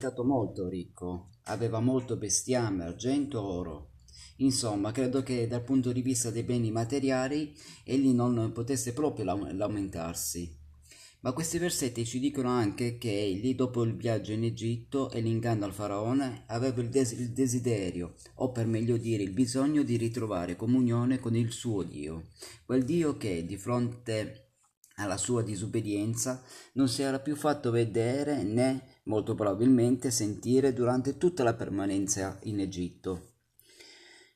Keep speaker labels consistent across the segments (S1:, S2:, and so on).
S1: stato molto ricco, aveva molto bestiame, argento, oro. Insomma, credo che dal punto di vista dei beni materiali egli non potesse proprio lamentarsi. Ma questi versetti ci dicono anche che egli, dopo il viaggio in Egitto e l'inganno al faraone, aveva il, des- il desiderio, o per meglio dire il bisogno di ritrovare comunione con il suo Dio, quel Dio che, di fronte alla sua disobbedienza, non si era più fatto vedere né, molto probabilmente, sentire durante tutta la permanenza in Egitto.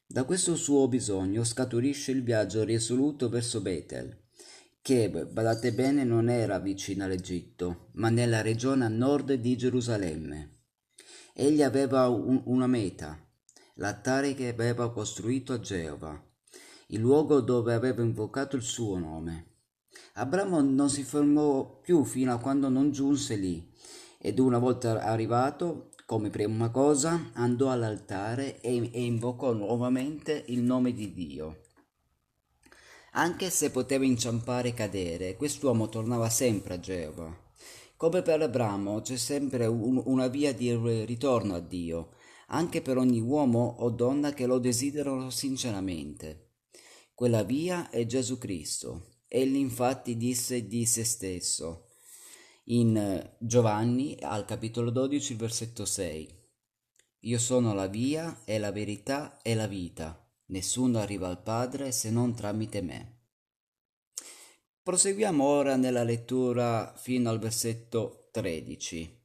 S1: Da questo suo bisogno scaturisce il viaggio risoluto verso Betel, che, badate bene, non era vicino all'Egitto, ma nella regione a nord di Gerusalemme. Egli aveva un, una meta, l'altare che aveva costruito a Geova, il luogo dove aveva invocato il suo nome. Abramo non si fermò più fino a quando non giunse lì, ed una volta arrivato, come prima cosa, andò all'altare e, e invocò nuovamente il nome di Dio. Anche se poteva inciampare e cadere, quest'uomo tornava sempre a Geova. Come per Abramo c'è sempre un, una via di ritorno a Dio, anche per ogni uomo o donna che lo desiderano sinceramente. Quella via è Gesù Cristo. Egli infatti disse di se stesso in Giovanni al capitolo 12 versetto 6 Io sono la via e la verità e la vita. Nessuno arriva al Padre se non tramite me. Proseguiamo ora nella lettura fino al versetto 13.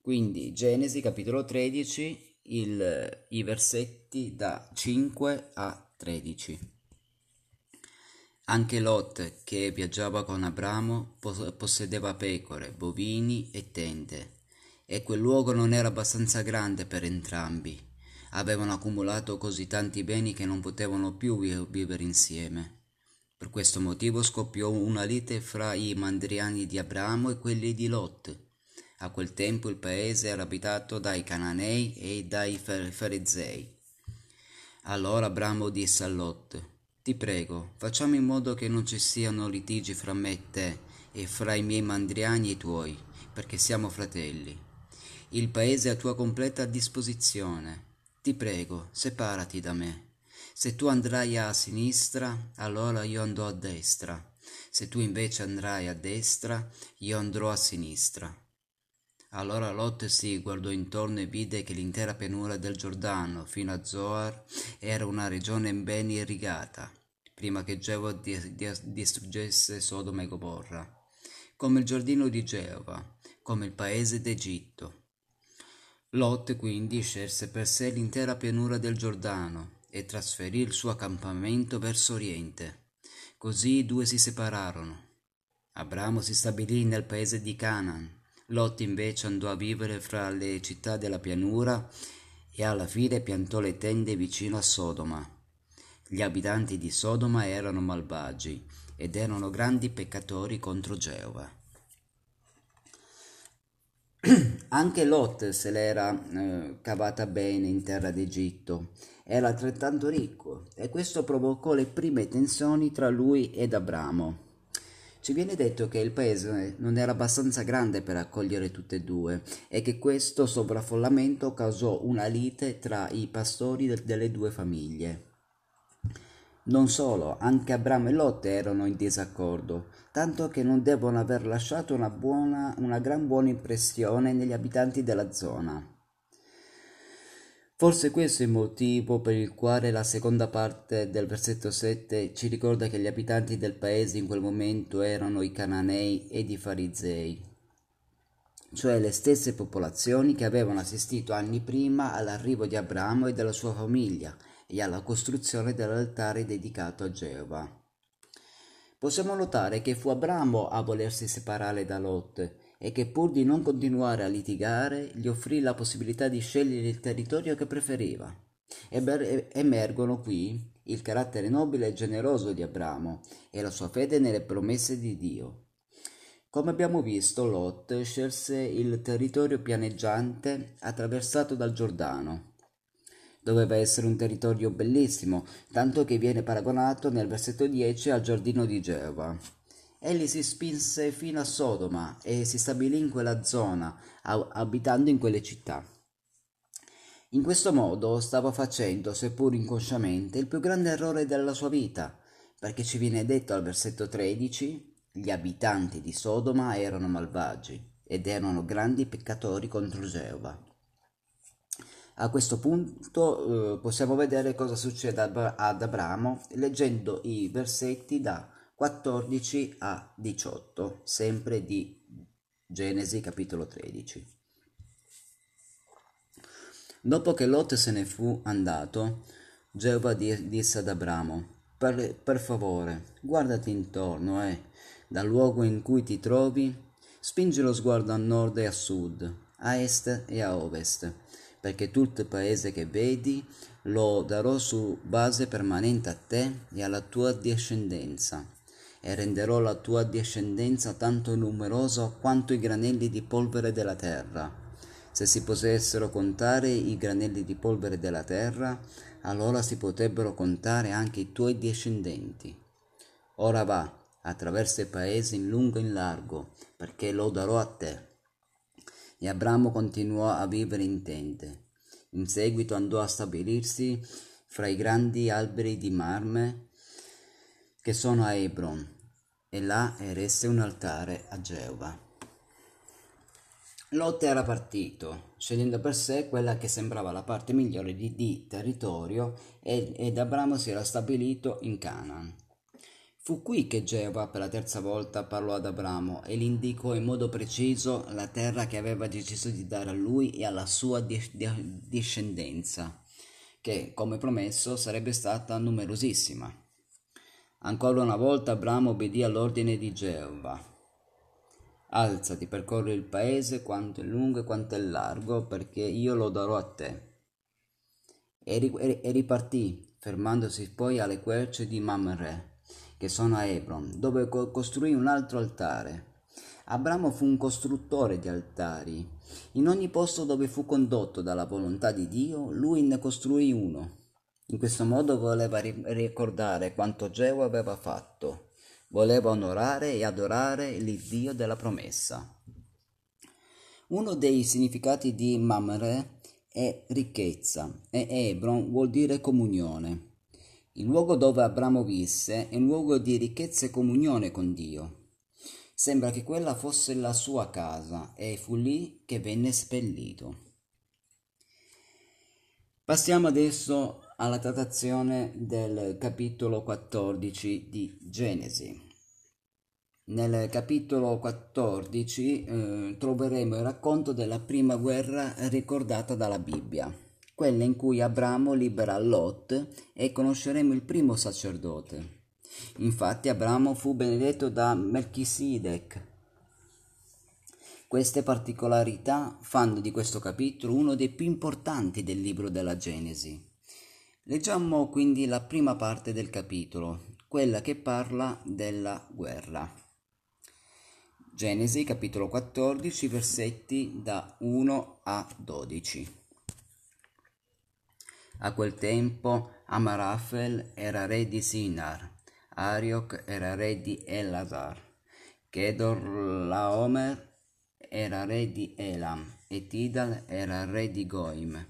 S1: Quindi Genesi capitolo 13, il, i versetti da 5 a 13. Anche Lot, che viaggiava con Abramo, possedeva pecore, bovini e tende, e quel luogo non era abbastanza grande per entrambi avevano accumulato così tanti beni che non potevano più vivere insieme. Per questo motivo scoppiò una lite fra i mandriani di Abramo e quelli di Lot. A quel tempo il paese era abitato dai Cananei e dai Ferezei. Allora Abramo disse a Lot, Ti prego, facciamo in modo che non ci siano litigi fra me e te, e fra i miei mandriani e i tuoi, perché siamo fratelli. Il paese è a tua completa disposizione ti prego, separati da me. Se tu andrai a sinistra, allora io andrò a destra. Se tu invece andrai a destra, io andrò a sinistra. Allora Lot si guardò intorno e vide che l'intera pianura del Giordano, fino a Zoar, era una regione ben irrigata, prima che Geova distruggesse Sodoma e Gomorra, come il giardino di Geova, come il paese d'Egitto. Lot quindi scelse per sé l'intera pianura del Giordano e trasferì il suo accampamento verso oriente. Così i due si separarono. Abramo si stabilì nel paese di Canaan, Lot invece andò a vivere fra le città della pianura e alla fine piantò le tende vicino a Sodoma. Gli abitanti di Sodoma erano malvagi ed erano grandi peccatori contro Geova. Anche Lot se l'era eh, cavata bene in terra d'Egitto, era altrettanto ricco e questo provocò le prime tensioni tra lui ed Abramo. Ci viene detto che il paese non era abbastanza grande per accogliere tutte e due e che questo sovraffollamento causò una lite tra i pastori de- delle due famiglie. Non solo, anche Abramo e Lot erano in disaccordo, tanto che non devono aver lasciato una, buona, una gran buona impressione negli abitanti della zona. Forse questo è il motivo per il quale la seconda parte del versetto 7 ci ricorda che gli abitanti del paese in quel momento erano i cananei ed i farisei, cioè le stesse popolazioni che avevano assistito anni prima all'arrivo di Abramo e della sua famiglia e alla costruzione dell'altare dedicato a Geova. Possiamo notare che fu Abramo a volersi separare da Lot e che pur di non continuare a litigare gli offrì la possibilità di scegliere il territorio che preferiva. Emergono qui il carattere nobile e generoso di Abramo e la sua fede nelle promesse di Dio. Come abbiamo visto, Lot scelse il territorio pianeggiante attraversato dal Giordano Doveva essere un territorio bellissimo, tanto che viene paragonato nel versetto 10 al giardino di Geova. egli si spinse fino a Sodoma e si stabilì in quella zona, abitando in quelle città. In questo modo stava facendo, seppur inconsciamente, il più grande errore della sua vita, perché ci viene detto al versetto 13 gli abitanti di Sodoma erano malvagi ed erano grandi peccatori contro Geova. A questo punto eh, possiamo vedere cosa succede ad Abramo leggendo i versetti da 14 a 18, sempre di Genesi capitolo 13. Dopo che Lot se ne fu andato, Geova disse ad Abramo, per, per favore, guardati intorno e, dal luogo in cui ti trovi, spingi lo sguardo a nord e a sud, a est e a ovest, perché tutto il paese che vedi lo darò su base permanente a te e alla tua discendenza, e renderò la tua discendenza tanto numerosa quanto i granelli di polvere della terra se si potessero contare i granelli di polvere della terra, allora si potrebbero contare anche i tuoi discendenti. Ora va, attraverso i paesi in lungo e in largo, perché lo darò a te. E Abramo continuò a vivere in tende. In seguito andò a stabilirsi fra i grandi alberi di marme che sono a Hebron, e là eresse un altare a Geova. Lot era partito, scegliendo per sé quella che sembrava la parte migliore di, di territorio ed Abramo si era stabilito in Canaan. Fu qui che Geova per la terza volta parlò ad Abramo e gli indicò in modo preciso la terra che aveva deciso di dare a lui e alla sua discendenza, che, come promesso, sarebbe stata numerosissima. Ancora una volta Abramo obbedì all'ordine di Geova Alzati, percorri il paese quanto è lungo e quanto è largo, perché io lo darò a te. E, ripartì, fermandosi poi alle querce di Mamre, che sono a Hebron, dove costruì un altro altare. Abramo fu un costruttore di altari. In ogni posto dove fu condotto dalla volontà di Dio, lui ne costruì uno. In questo modo voleva ricordare quanto Geo aveva fatto voleva onorare e adorare l'Iddio della promessa. Uno dei significati di Mamre è ricchezza e Hebron vuol dire comunione. Il luogo dove Abramo visse è un luogo di ricchezza e comunione con Dio. Sembra che quella fosse la sua casa e fu lì che venne spellito. Passiamo adesso alla trattazione del capitolo 14 di Genesi. Nel capitolo 14 eh, troveremo il racconto della prima guerra ricordata dalla Bibbia, quella in cui Abramo libera Lot e conosceremo il primo sacerdote. Infatti Abramo fu benedetto da Melchisedec. Queste particolarità fanno di questo capitolo uno dei più importanti del libro della Genesi. Leggiamo quindi la prima parte del capitolo, quella che parla della guerra. Genesi capitolo 14 versetti da 1 a 12. A quel tempo Amarafel era re di Sinar, Arioc era re di Elazar, Kedor Laomer era re di Elam e Tidal era re di Goim.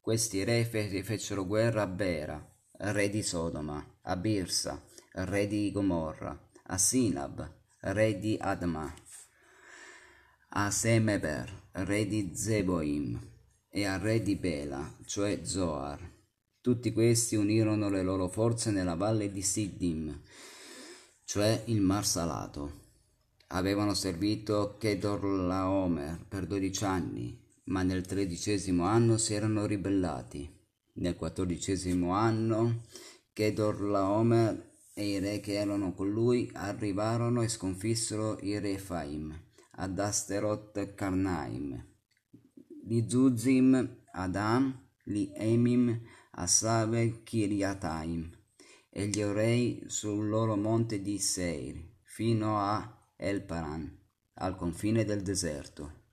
S1: Questi re fe- fecero guerra a Bera, re di Sodoma, a Birsa, re di Gomorra, a Sinab, re di Adma, a Semeber, re di Zeboim, e al re di Bela, cioè Zoar. Tutti questi unirono le loro forze nella valle di Siddim, cioè il Mar Salato. Avevano servito Kedorlaomer per dodici anni ma nel tredicesimo anno si erano ribellati. Nel quattordicesimo anno Chedorlaomer e i re che erano con lui arrivarono e sconfissero i Refaim ad Asterot Karnaim, li Zuzim Adam, li Emim a Save Kiriataim e gli Orei sul loro monte di Seir fino a Elparan, al confine del deserto.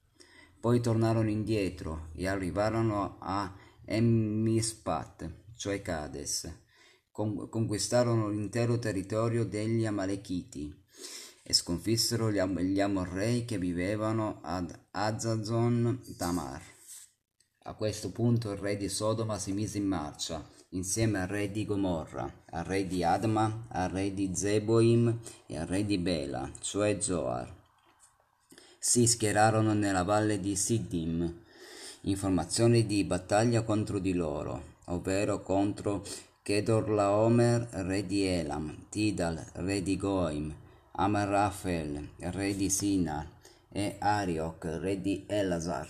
S1: Poi tornarono indietro e arrivarono a Emmispat, cioè Cades. Con- conquistarono l'intero territorio degli Amalechiti e sconfissero gli, gli Amorrei che vivevano ad Azazon Tamar. A questo punto il re di Sodoma si mise in marcia insieme al re di Gomorra, al re di Adma, al re di Zeboim e al re di Bela, cioè Zoar. Si schierarono nella valle di Siddim, informazioni di battaglia contro di loro, ovvero contro Kedorlaomer, re di Elam, Tidal, re di Goim, Amarrafel, re di Sinar, e Arioch, re di Elazar.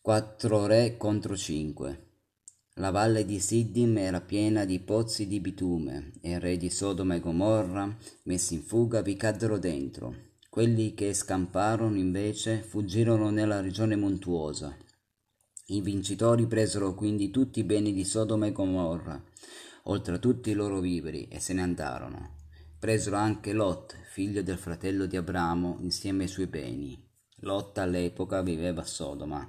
S1: Quattro re contro cinque. La valle di Siddim era piena di pozzi di bitume, e i re di Sodoma e Gomorra, messi in fuga, vi caddero dentro. Quelli che scamparono invece fuggirono nella regione montuosa. I vincitori presero quindi tutti i beni di Sodoma e Gomorra, oltre a tutti i loro viveri, e se ne andarono. Presero anche Lot, figlio del fratello di Abramo, insieme ai suoi beni. Lot all'epoca viveva a Sodoma.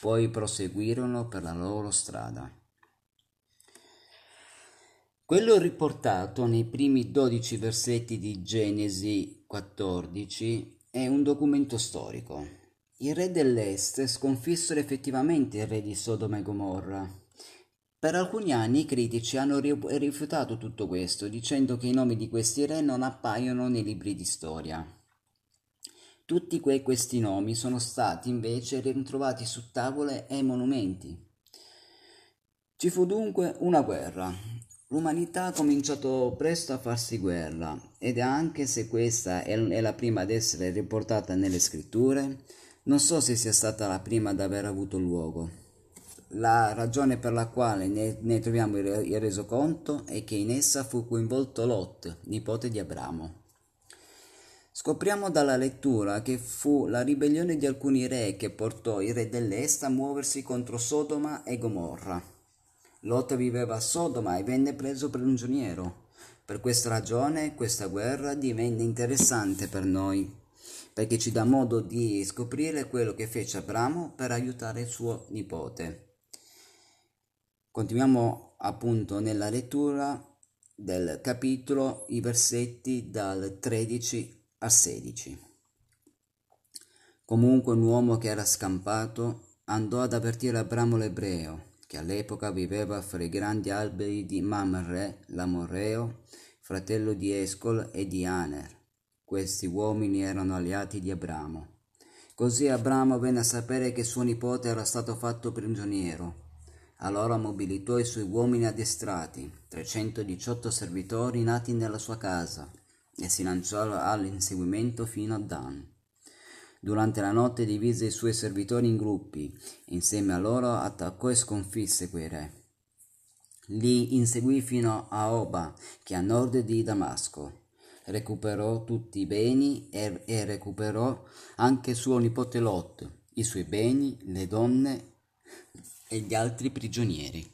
S1: Poi proseguirono per la loro strada. Quello riportato nei primi dodici versetti di Genesi 14 è un documento storico. I re dell'Est sconfissero effettivamente il re di Sodoma e Gomorra. Per alcuni anni i critici hanno rifiutato tutto questo, dicendo che i nomi di questi re non appaiono nei libri di storia. Tutti que- questi nomi sono stati invece ritrovati su tavole e monumenti. Ci fu dunque una guerra. L'umanità ha cominciato presto a farsi guerra ed anche se questa è la prima ad essere riportata nelle scritture, non so se sia stata la prima ad aver avuto luogo. La ragione per la quale ne, ne troviamo il, il resoconto è che in essa fu coinvolto Lot, nipote di Abramo. Scopriamo dalla lettura che fu la ribellione di alcuni re che portò i re dell'Est a muoversi contro Sodoma e Gomorra. Lot viveva a Sodoma e venne preso prigioniero. Per questa ragione questa guerra divenne interessante per noi, perché ci dà modo di scoprire quello che fece Abramo per aiutare suo nipote. Continuiamo appunto nella lettura del capitolo, i versetti dal 13 a 16. Comunque un uomo che era scampato andò ad avvertire Abramo l'ebreo, che all'epoca viveva fra i grandi alberi di Mamre, l'Amorreo, fratello di Escol e di Aner. Questi uomini erano alleati di Abramo. Così Abramo venne a sapere che suo nipote era stato fatto prigioniero. Allora mobilitò i suoi uomini addestrati, 318 servitori nati nella sua casa, e si lanciò all'inseguimento fino a Dan. Durante la notte divise i suoi servitori in gruppi e insieme a loro attaccò e sconfisse quei re. Li inseguì fino a Oba, che è a nord di Damasco. Recuperò tutti i beni e, e recuperò anche suo nipote Lot, i suoi beni, le donne e gli altri prigionieri.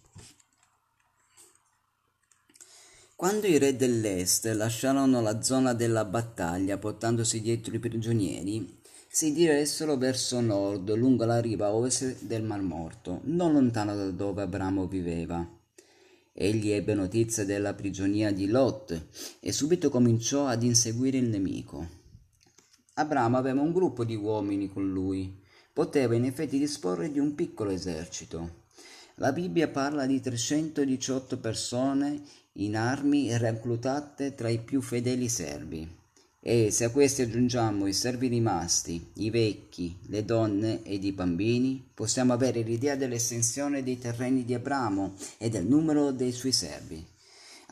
S1: Quando i re dell'Est lasciarono la zona della battaglia portandosi dietro i prigionieri, si diressero verso nord, lungo la riva ovest del Mar Morto, non lontano da dove Abramo viveva. Egli ebbe notizia della prigionia di Lot e subito cominciò ad inseguire il nemico. Abramo aveva un gruppo di uomini con lui, poteva in effetti disporre di un piccolo esercito. La Bibbia parla di 318 persone in armi reclutate tra i più fedeli servi. E se a questi aggiungiamo i servi rimasti, i vecchi, le donne ed i bambini, possiamo avere l'idea dell'estensione dei terreni di Abramo e del numero dei suoi servi.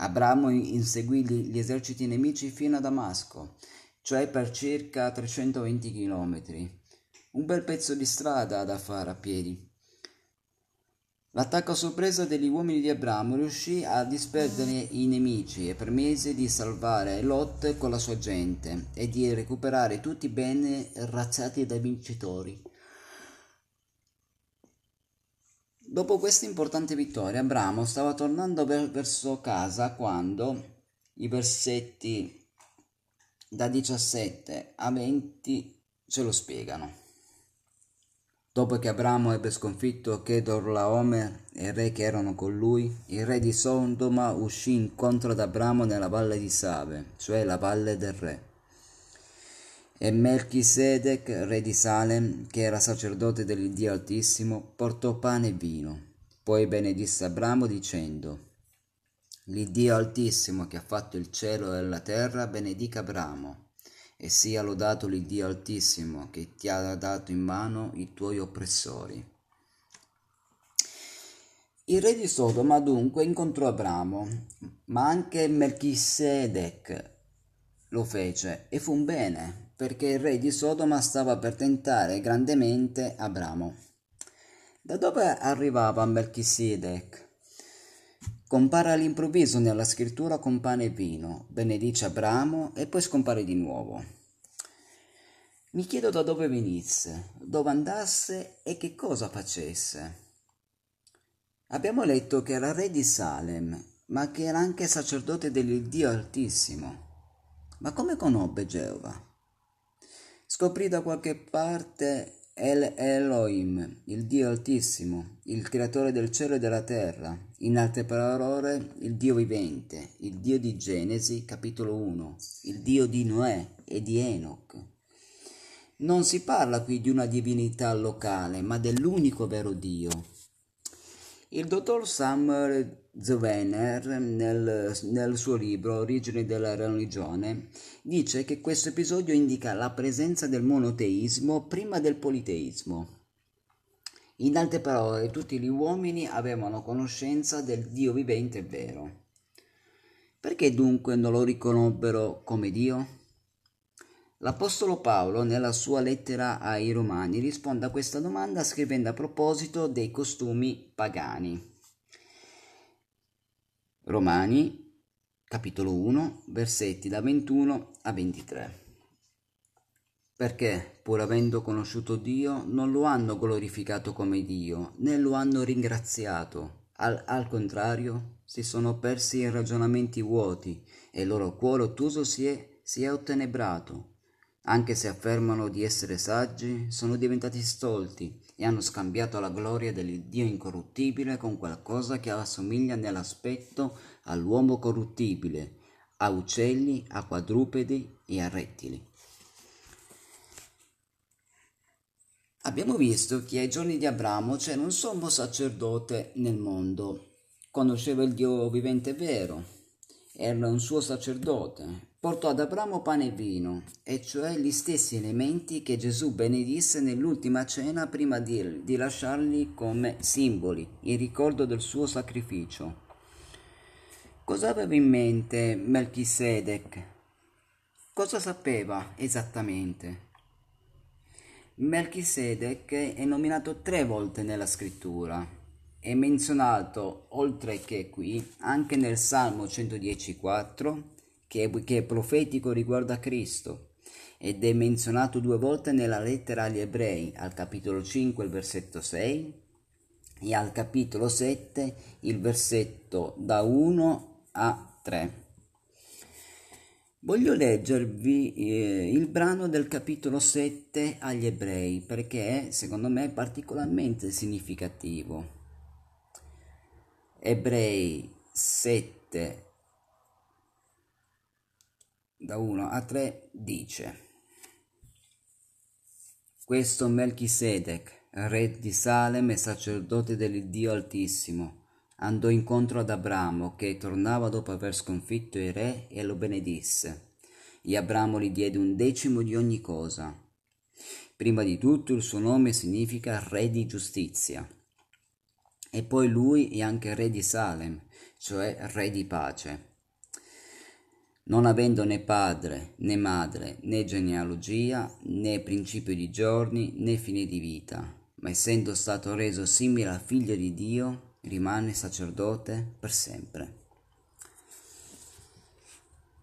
S1: Abramo inseguì gli eserciti nemici fino a Damasco, cioè per circa 320 km. Un bel pezzo di strada da fare a piedi. L'attacco a sorpresa degli uomini di Abramo riuscì a disperdere i nemici e permise di salvare Lot con la sua gente e di recuperare tutti i beni razziati dai vincitori. Dopo questa importante vittoria, Abramo stava tornando verso casa quando i versetti da 17 a 20 ce lo spiegano. Dopo che Abramo ebbe sconfitto Chedorlaomer e i re che erano con lui, il re di Sodoma uscì incontro ad Abramo nella valle di Save, cioè la valle del re. E Melchisedec, re di Salem, che era sacerdote dell'Iddio Altissimo, portò pane e vino. Poi benedisse Abramo dicendo, L'Iddio Altissimo che ha fatto il cielo e la terra benedica Abramo e sia lodato l'Iddio Altissimo che ti ha dato in mano i tuoi oppressori. Il re di Sodoma dunque incontrò Abramo, ma anche Melchisedec lo fece e fu un bene, perché il re di Sodoma stava per tentare grandemente Abramo. Da dove arrivava Melchisedec? Compare all'improvviso nella scrittura con pane e vino, benedice Abramo e poi scompare di nuovo. Mi chiedo da dove venisse, dove andasse e che cosa facesse. Abbiamo letto che era re di Salem, ma che era anche sacerdote dell'Iddio Altissimo. Ma come conobbe Geova? Scoprì da qualche parte El Elohim, il Dio Altissimo, il creatore del cielo e della terra, in altre parole il Dio vivente, il Dio di Genesi capitolo 1, il Dio di Noè e di Enoch. Non si parla qui di una divinità locale, ma dell'unico vero Dio. Il dottor Samuel Zwener, nel, nel, suo libro Origini della religione, dice che questo episodio indica la presenza del monoteismo prima del politeismo. In altre parole, tutti gli uomini avevano conoscenza del Dio vivente e vero. Perché dunque non lo riconobbero come Dio? L'Apostolo Paolo, nella sua lettera ai Romani, risponde a questa domanda scrivendo a proposito dei costumi pagani. Romani, capitolo 1, versetti da 21 a 23. Perché, pur avendo conosciuto Dio, non lo hanno glorificato come Dio, né lo hanno ringraziato. Al, al contrario, si sono persi in ragionamenti vuoti e il loro cuore ottuso si è, si è ottenebrato. Anche se affermano di essere saggi, sono diventati stolti e hanno scambiato la gloria dell'Iddio incorruttibile con qualcosa che assomiglia nell'aspetto all'uomo corruttibile, a uccelli, a quadrupedi e a rettili. Abbiamo visto che ai giorni di Abramo c'era un sommo sacerdote nel mondo, conosceva il Dio vivente vero, era un suo sacerdote, portò ad Abramo pane e vino, e cioè gli stessi elementi che Gesù benedisse nell'ultima cena prima di, di lasciarli come simboli, in ricordo del suo sacrificio. Cosa aveva in mente Melchisedec? Cosa sapeva esattamente? Melchisedec è nominato tre volte nella scrittura. È menzionato, oltre che qui, anche nel Salmo 110,4 che che è profetico riguardo a Cristo ed è menzionato due volte nella lettera agli ebrei, al capitolo 5, il versetto 6 e al capitolo 7, il versetto da 1 a 3. Voglio leggervi eh, il brano del capitolo 7 agli ebrei perché secondo me è particolarmente significativo. Ebrei 7 da 1 a 3 dice Questo Melchisedec, re di Salem e sacerdote dell'Iddio Altissimo, andò incontro ad Abramo che tornava dopo aver sconfitto i re e lo benedisse. E Abramo gli diede un decimo di ogni cosa. Prima di tutto il suo nome significa re di giustizia. E poi lui è anche re di Salem, cioè re di pace non avendo né padre, né madre, né genealogia, né principio di giorni, né fine di vita, ma essendo stato reso simile al figlio di Dio, rimane sacerdote per sempre.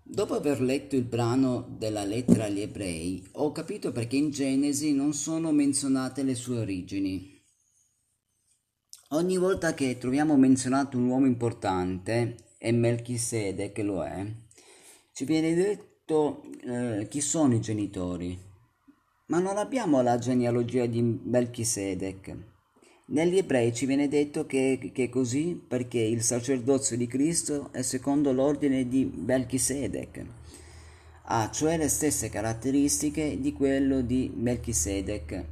S1: Dopo aver letto il brano della lettera agli ebrei, ho capito perché in Genesi non sono menzionate le sue origini. Ogni volta che troviamo menzionato un uomo importante, e Melchisede che lo è, ci viene detto eh, chi sono i genitori. Ma non abbiamo la genealogia di Melchisedec. Negli ebrei ci viene detto che, che, è così perché il sacerdozio di Cristo è secondo l'ordine di Melchisedec. Ha cioè le stesse caratteristiche di quello di Melchisedec.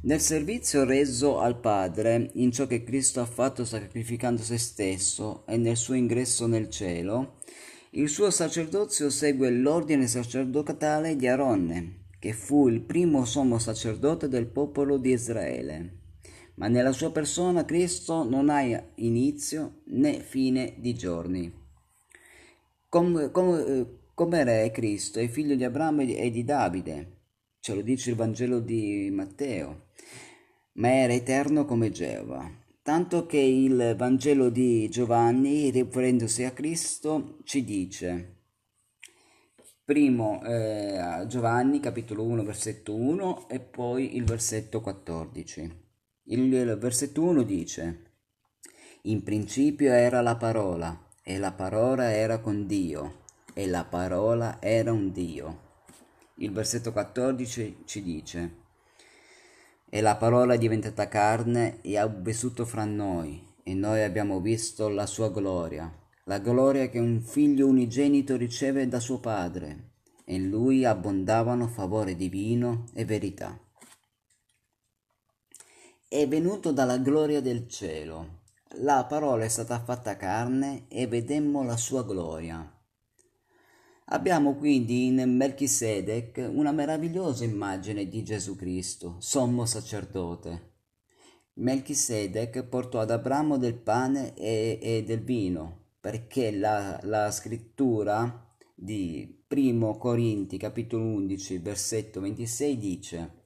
S1: Nel servizio reso al Padre, in ciò che Cristo ha fatto sacrificando se stesso e nel suo ingresso nel cielo, il suo sacerdozio segue l'ordine sacerdotale di Aronne, che fu il primo sommo sacerdote del popolo di Israele. Ma nella sua persona Cristo non ha inizio né fine di giorni. Come, come, come re Cristo è figlio di Abramo e di Davide, ce lo dice il Vangelo di Matteo ma era eterno come Geova. Tanto che il Vangelo di Giovanni, riferendosi a Cristo, ci dice, primo eh, Giovanni capitolo 1 versetto 1 e poi il versetto 14. Il versetto 1 dice, in principio era la parola e la parola era con Dio e la parola era un Dio. Il versetto 14 ci dice, e la parola è diventata carne e ha vissuto fra noi, e noi abbiamo visto la sua gloria, la gloria che un figlio unigenito riceve da suo padre, e in lui abbondavano favore divino e verità. È venuto dalla gloria del cielo. La parola è stata fatta carne e vedemmo la sua gloria Abbiamo quindi in Melchisedec una meravigliosa immagine di Gesù Cristo, sommo sacerdote. Melchisedec portò ad Abramo del pane e, e del vino, perché la, la scrittura di 1 Corinti capitolo 11 versetto 26 dice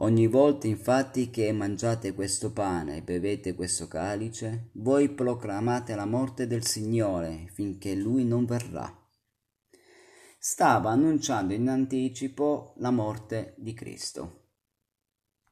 S1: Ogni volta infatti che mangiate questo pane e bevete questo calice, voi proclamate la morte del Signore finché Lui non verrà stava annunciando in anticipo la morte di Cristo.